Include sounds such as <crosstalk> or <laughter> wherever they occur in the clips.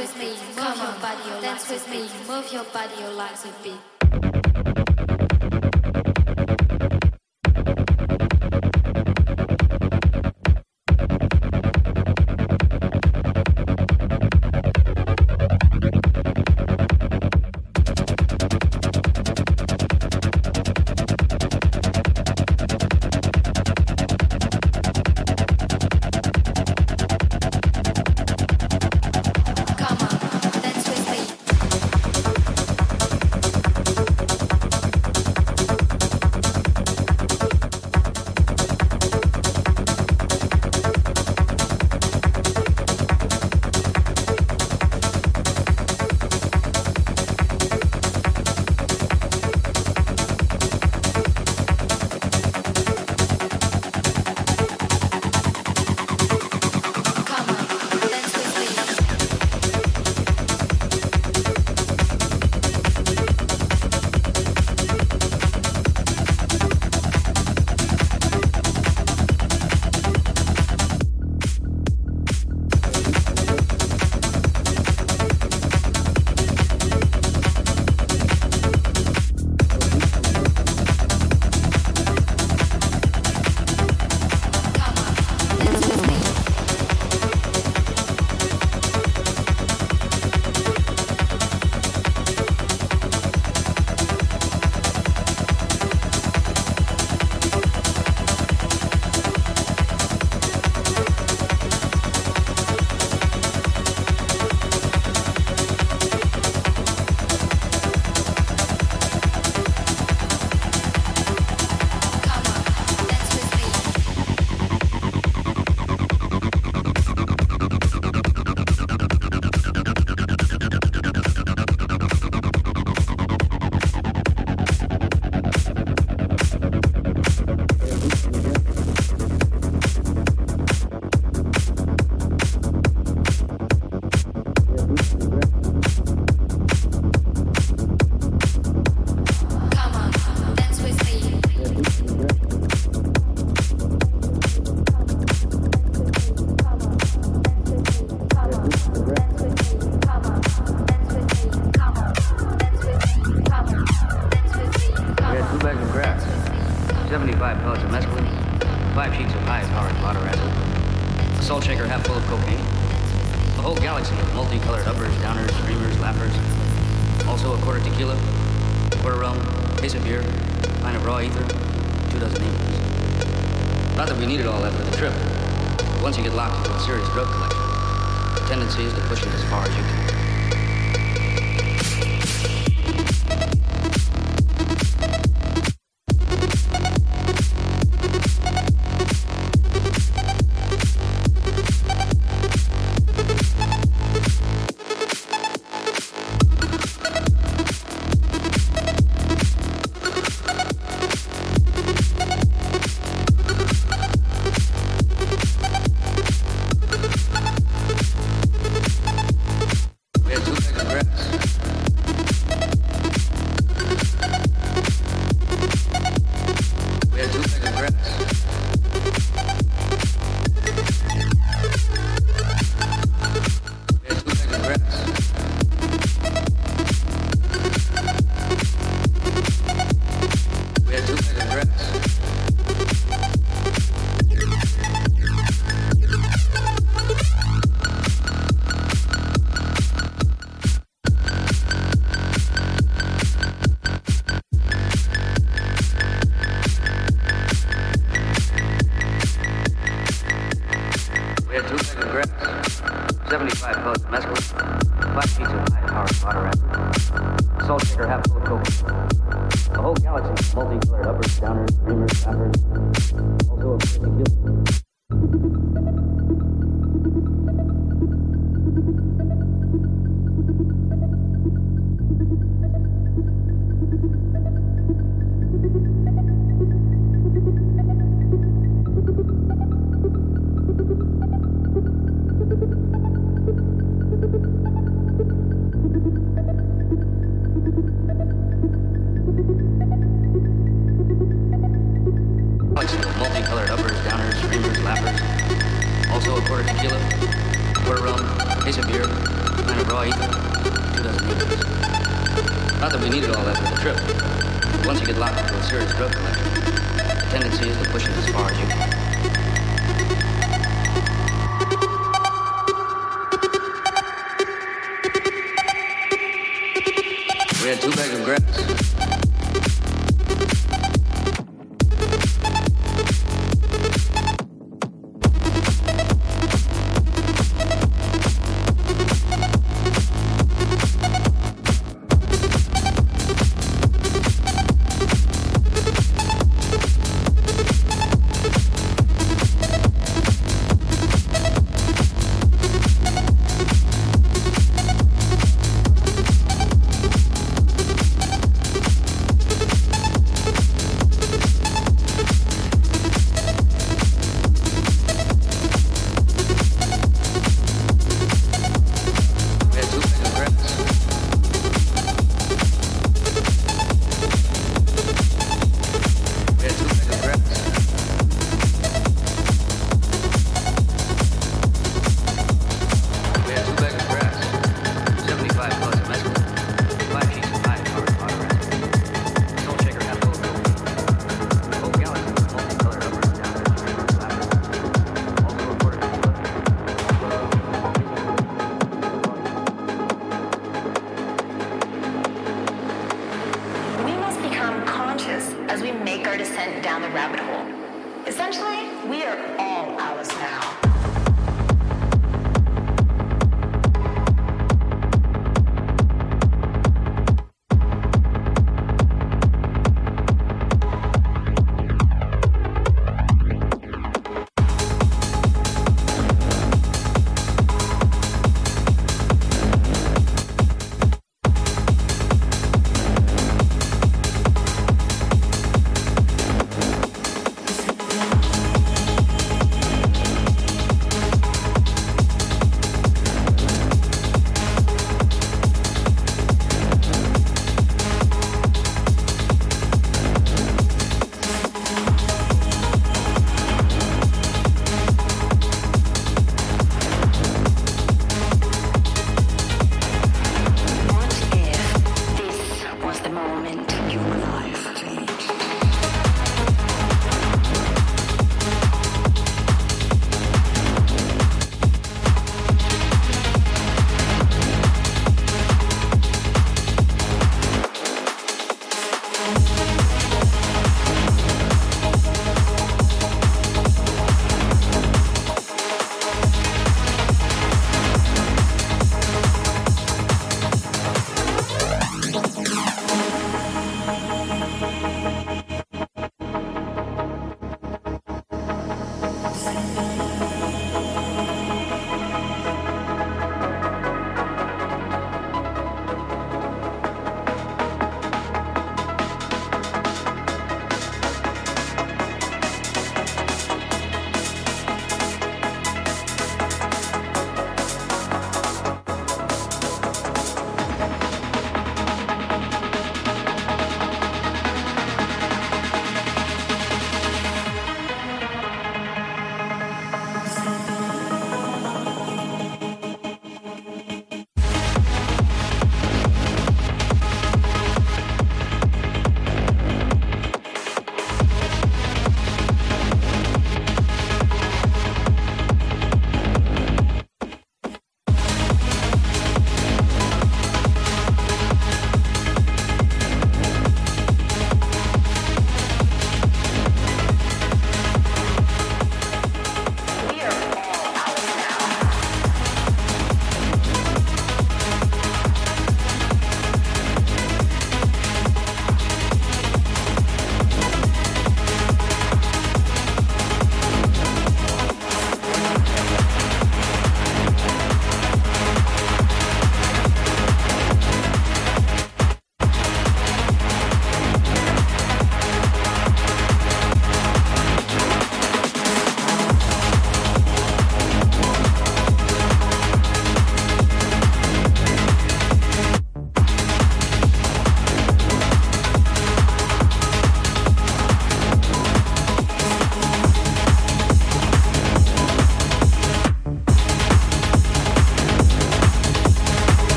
with me, move your body, your legs with beat.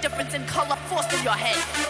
Difference in color forced in your head.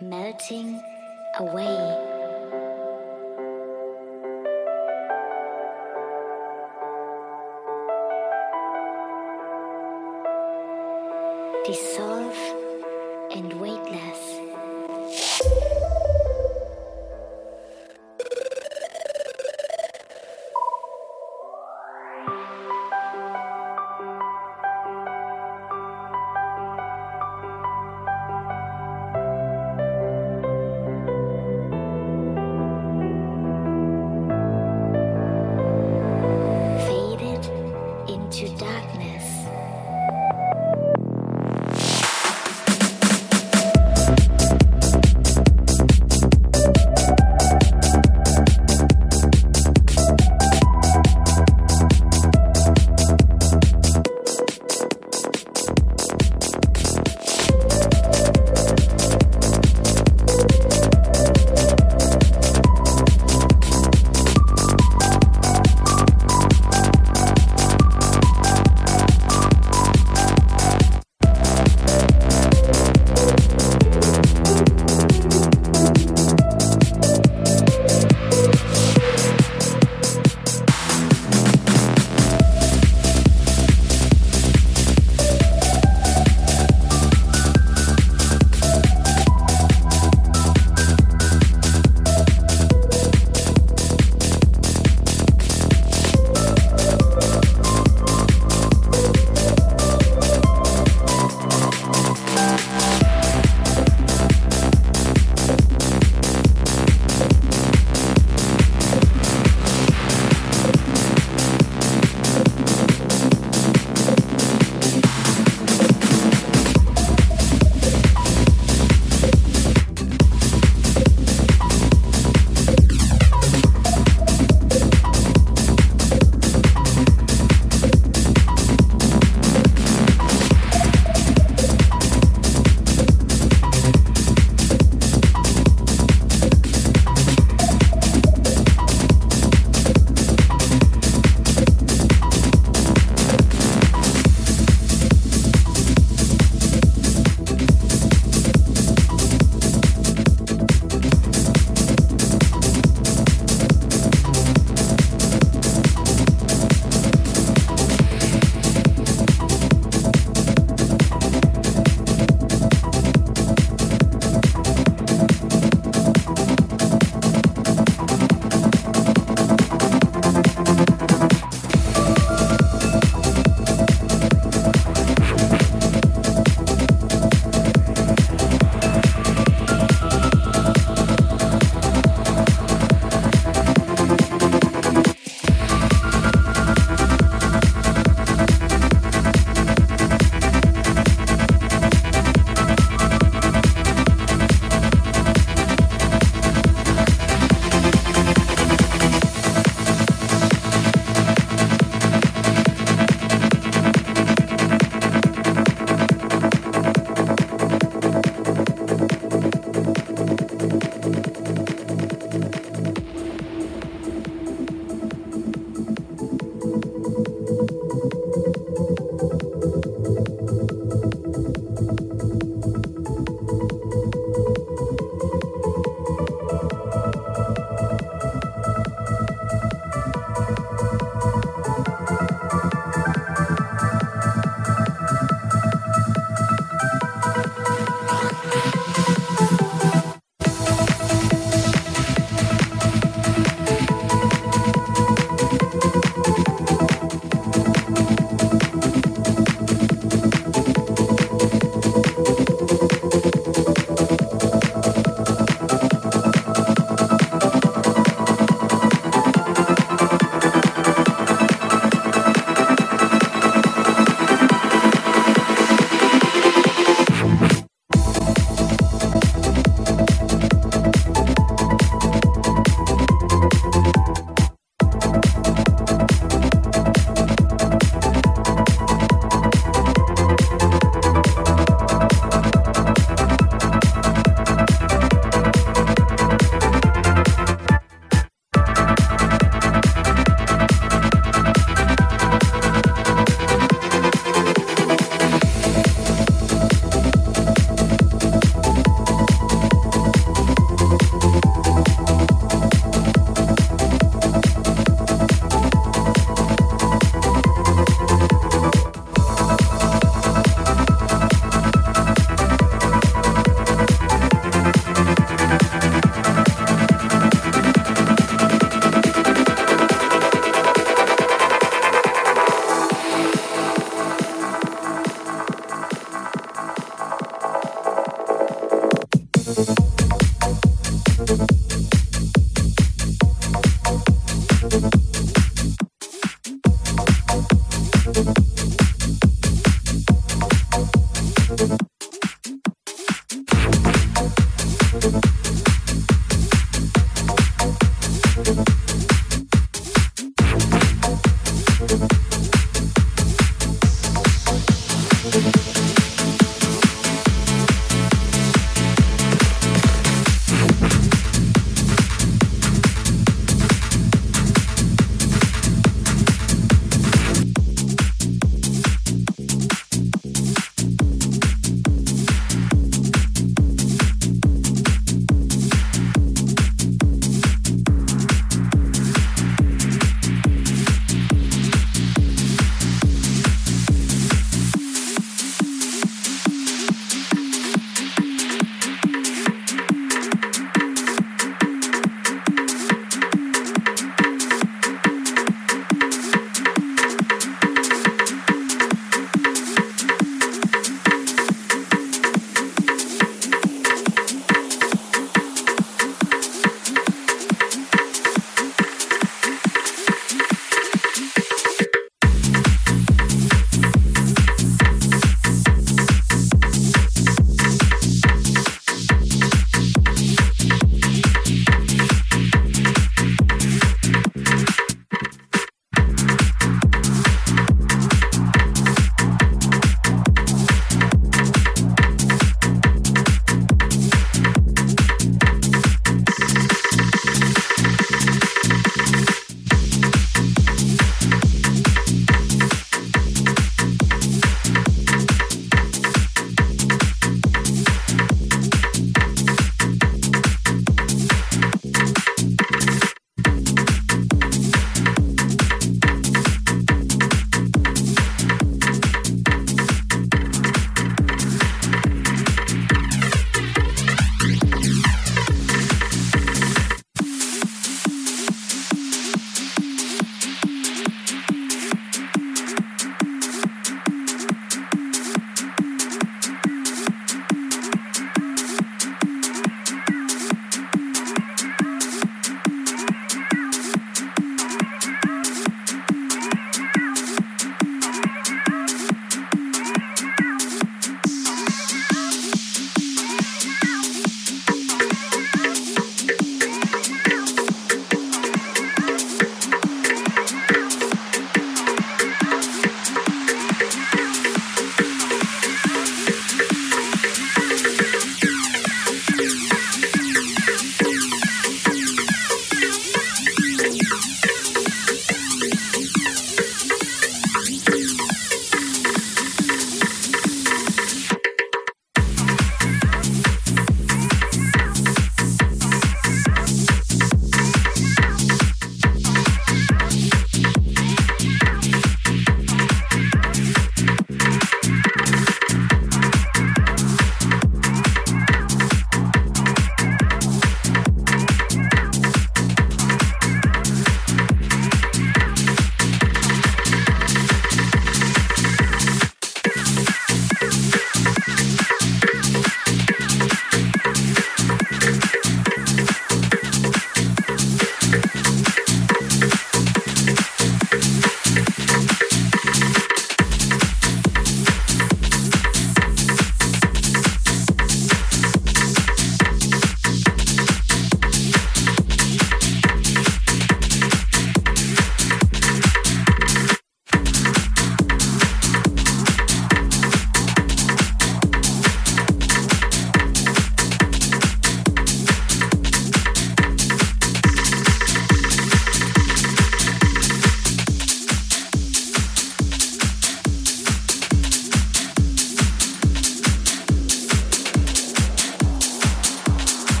Melting away.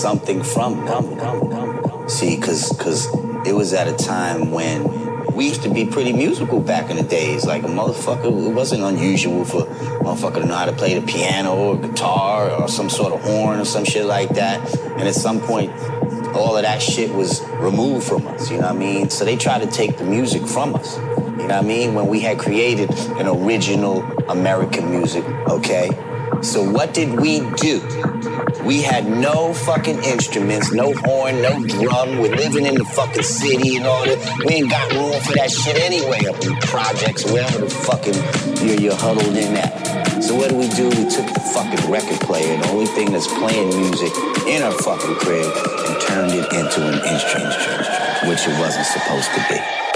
Something from them. See, because because it was at a time when we used to be pretty musical back in the days. Like a motherfucker, it wasn't unusual for a motherfucker to know how to play the piano or guitar or some sort of horn or some shit like that. And at some point, all of that shit was removed from us, you know what I mean? So they tried to take the music from us, you know what I mean? When we had created an original American music, okay? So what did we do? We had no fucking instruments, no horn, no drum. We're living in the fucking city and all that. We ain't got room for that shit anyway up in projects, wherever the fucking you're, you're huddled in at. So what do we do? We took the fucking record player, the only thing that's playing music in our fucking crib, and turned it into an instrument, which it wasn't supposed to be.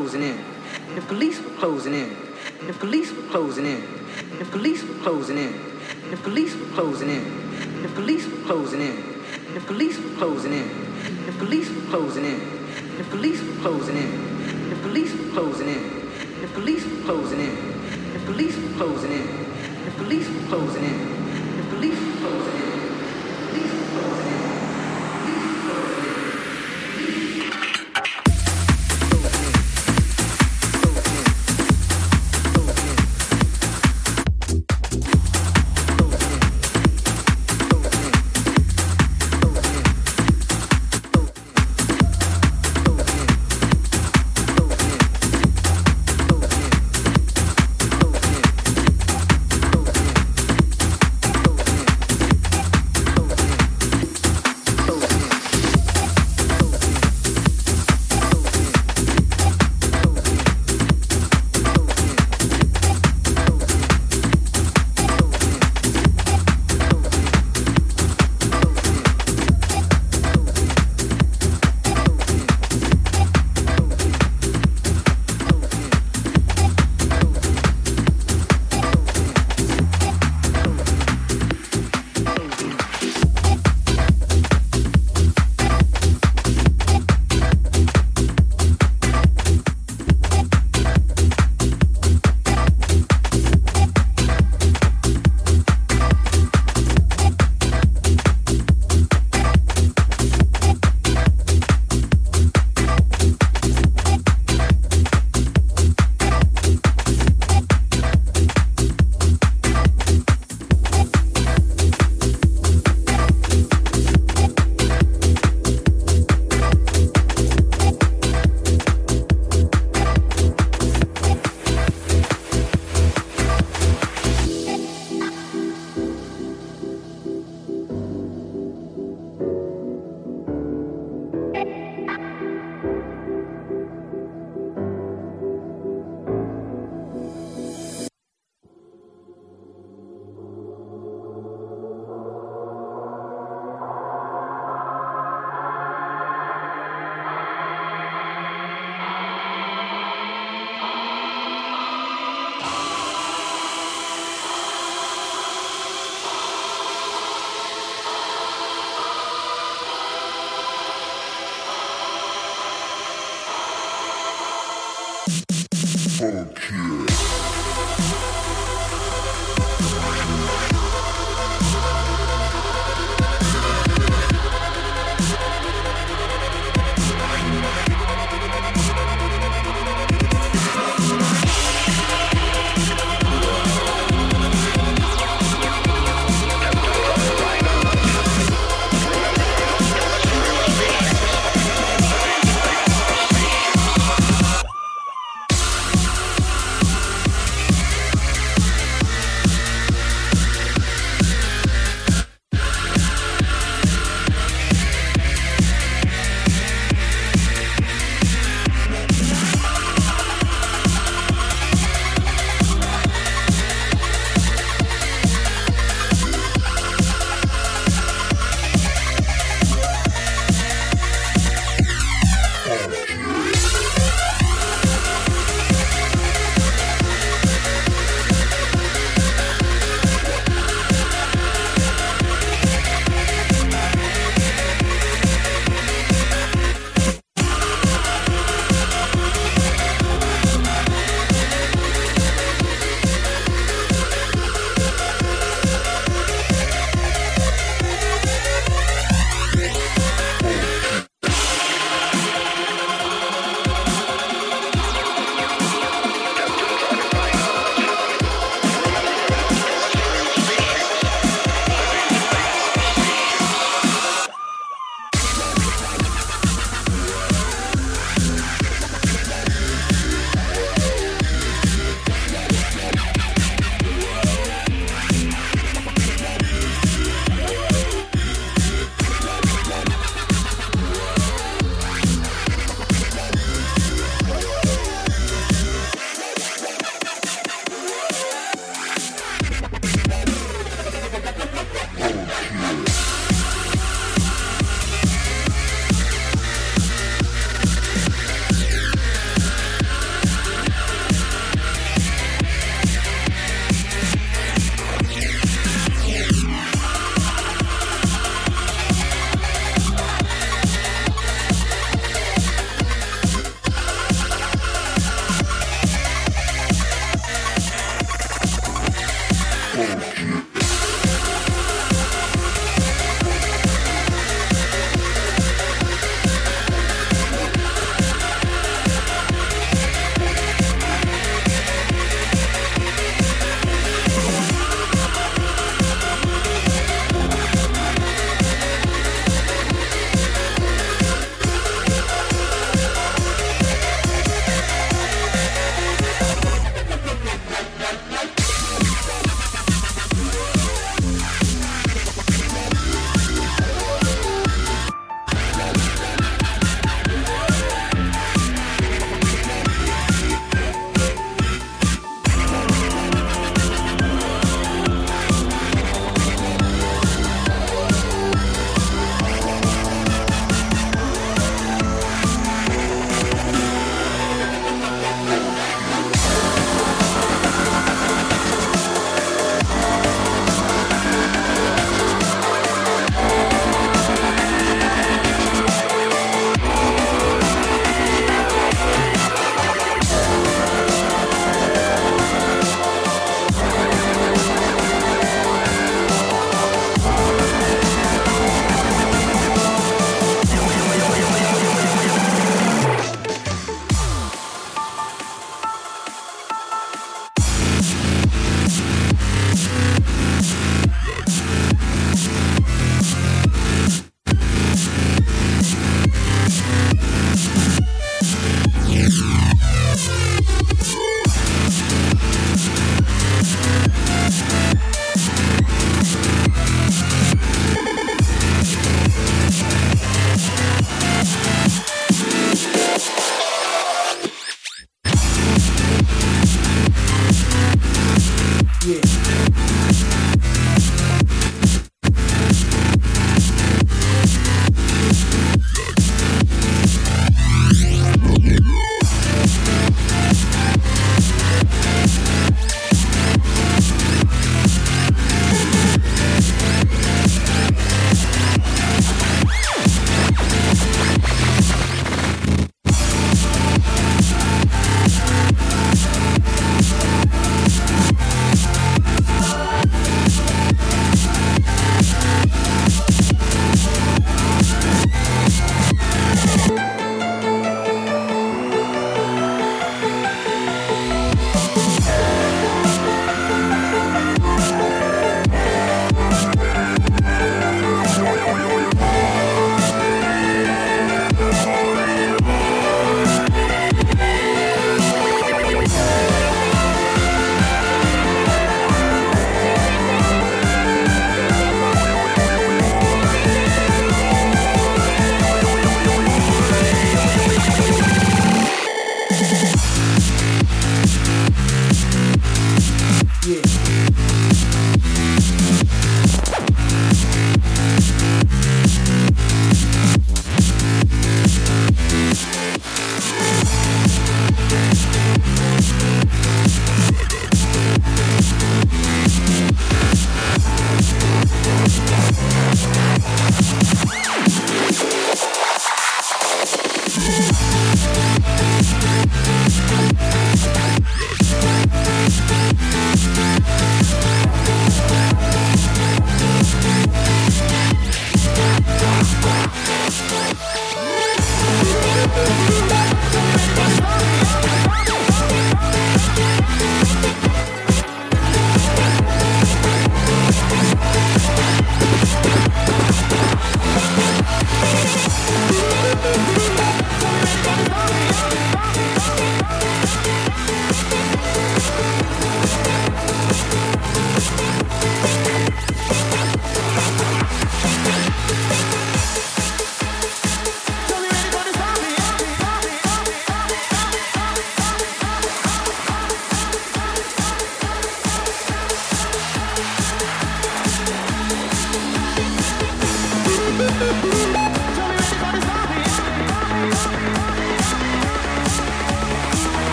closing in. The police were closing in. The police were closing in. The police were closing in. The police were closing in. The police were closing in. The police were closing in. The police were closing in. The police were closing in. The police were closing in. The police were closing in. The police were closing in. The police were closing in. The police were closing in.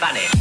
panes.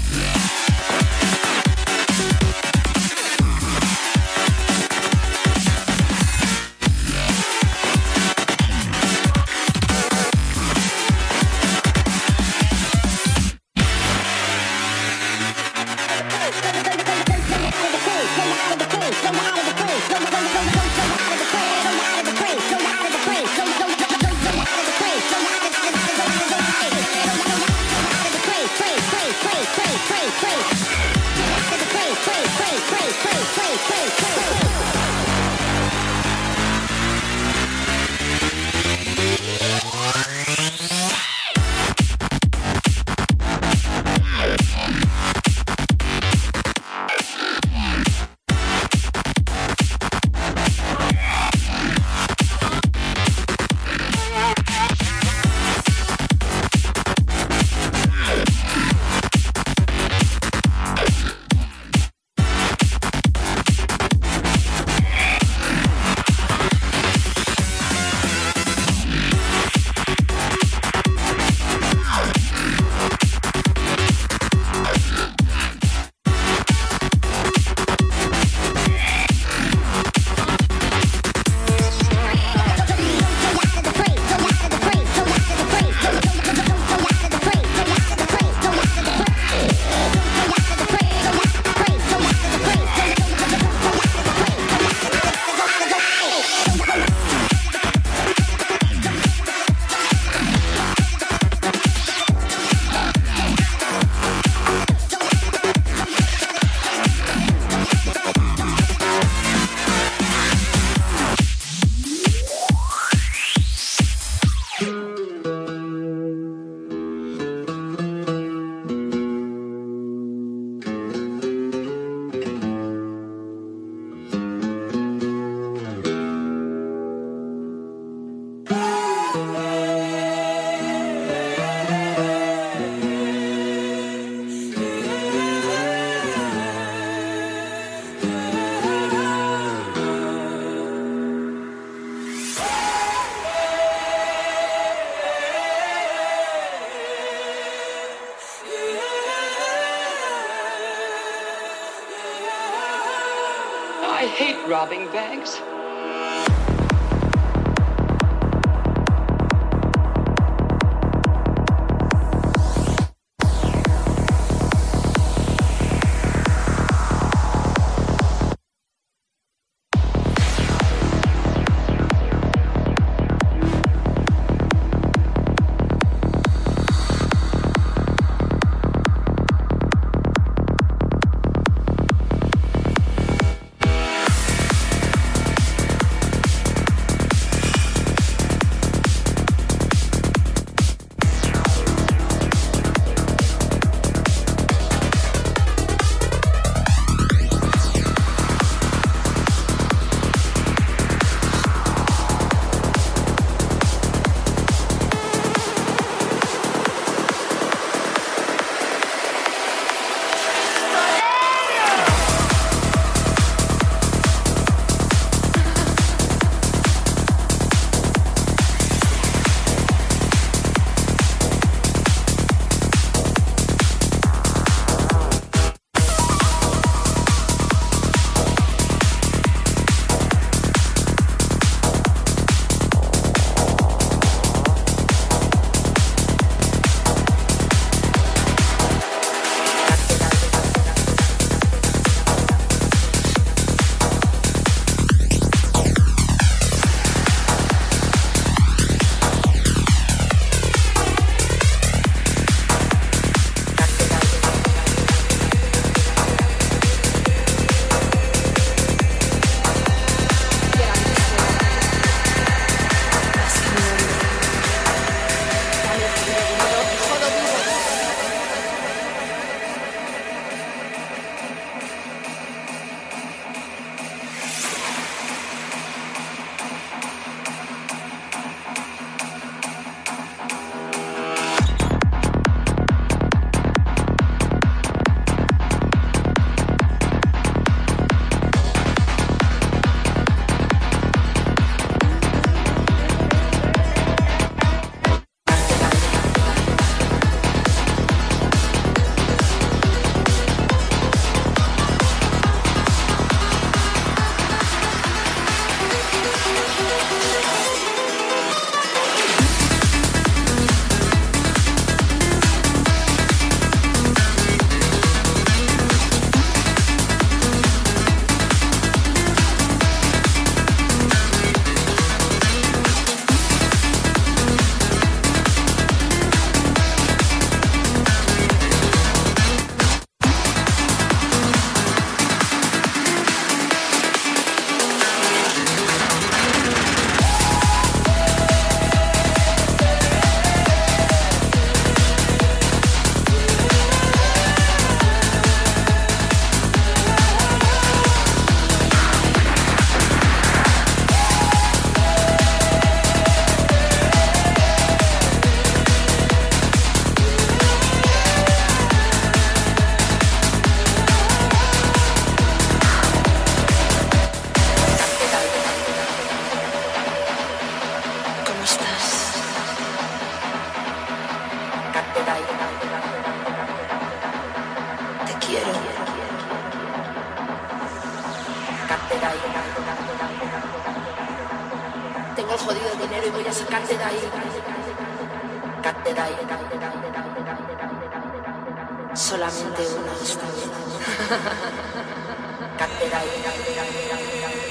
Quiero. Tengo el jodido dinero y voy a sacarte de ahí. Solamente una de <laughs> ahí.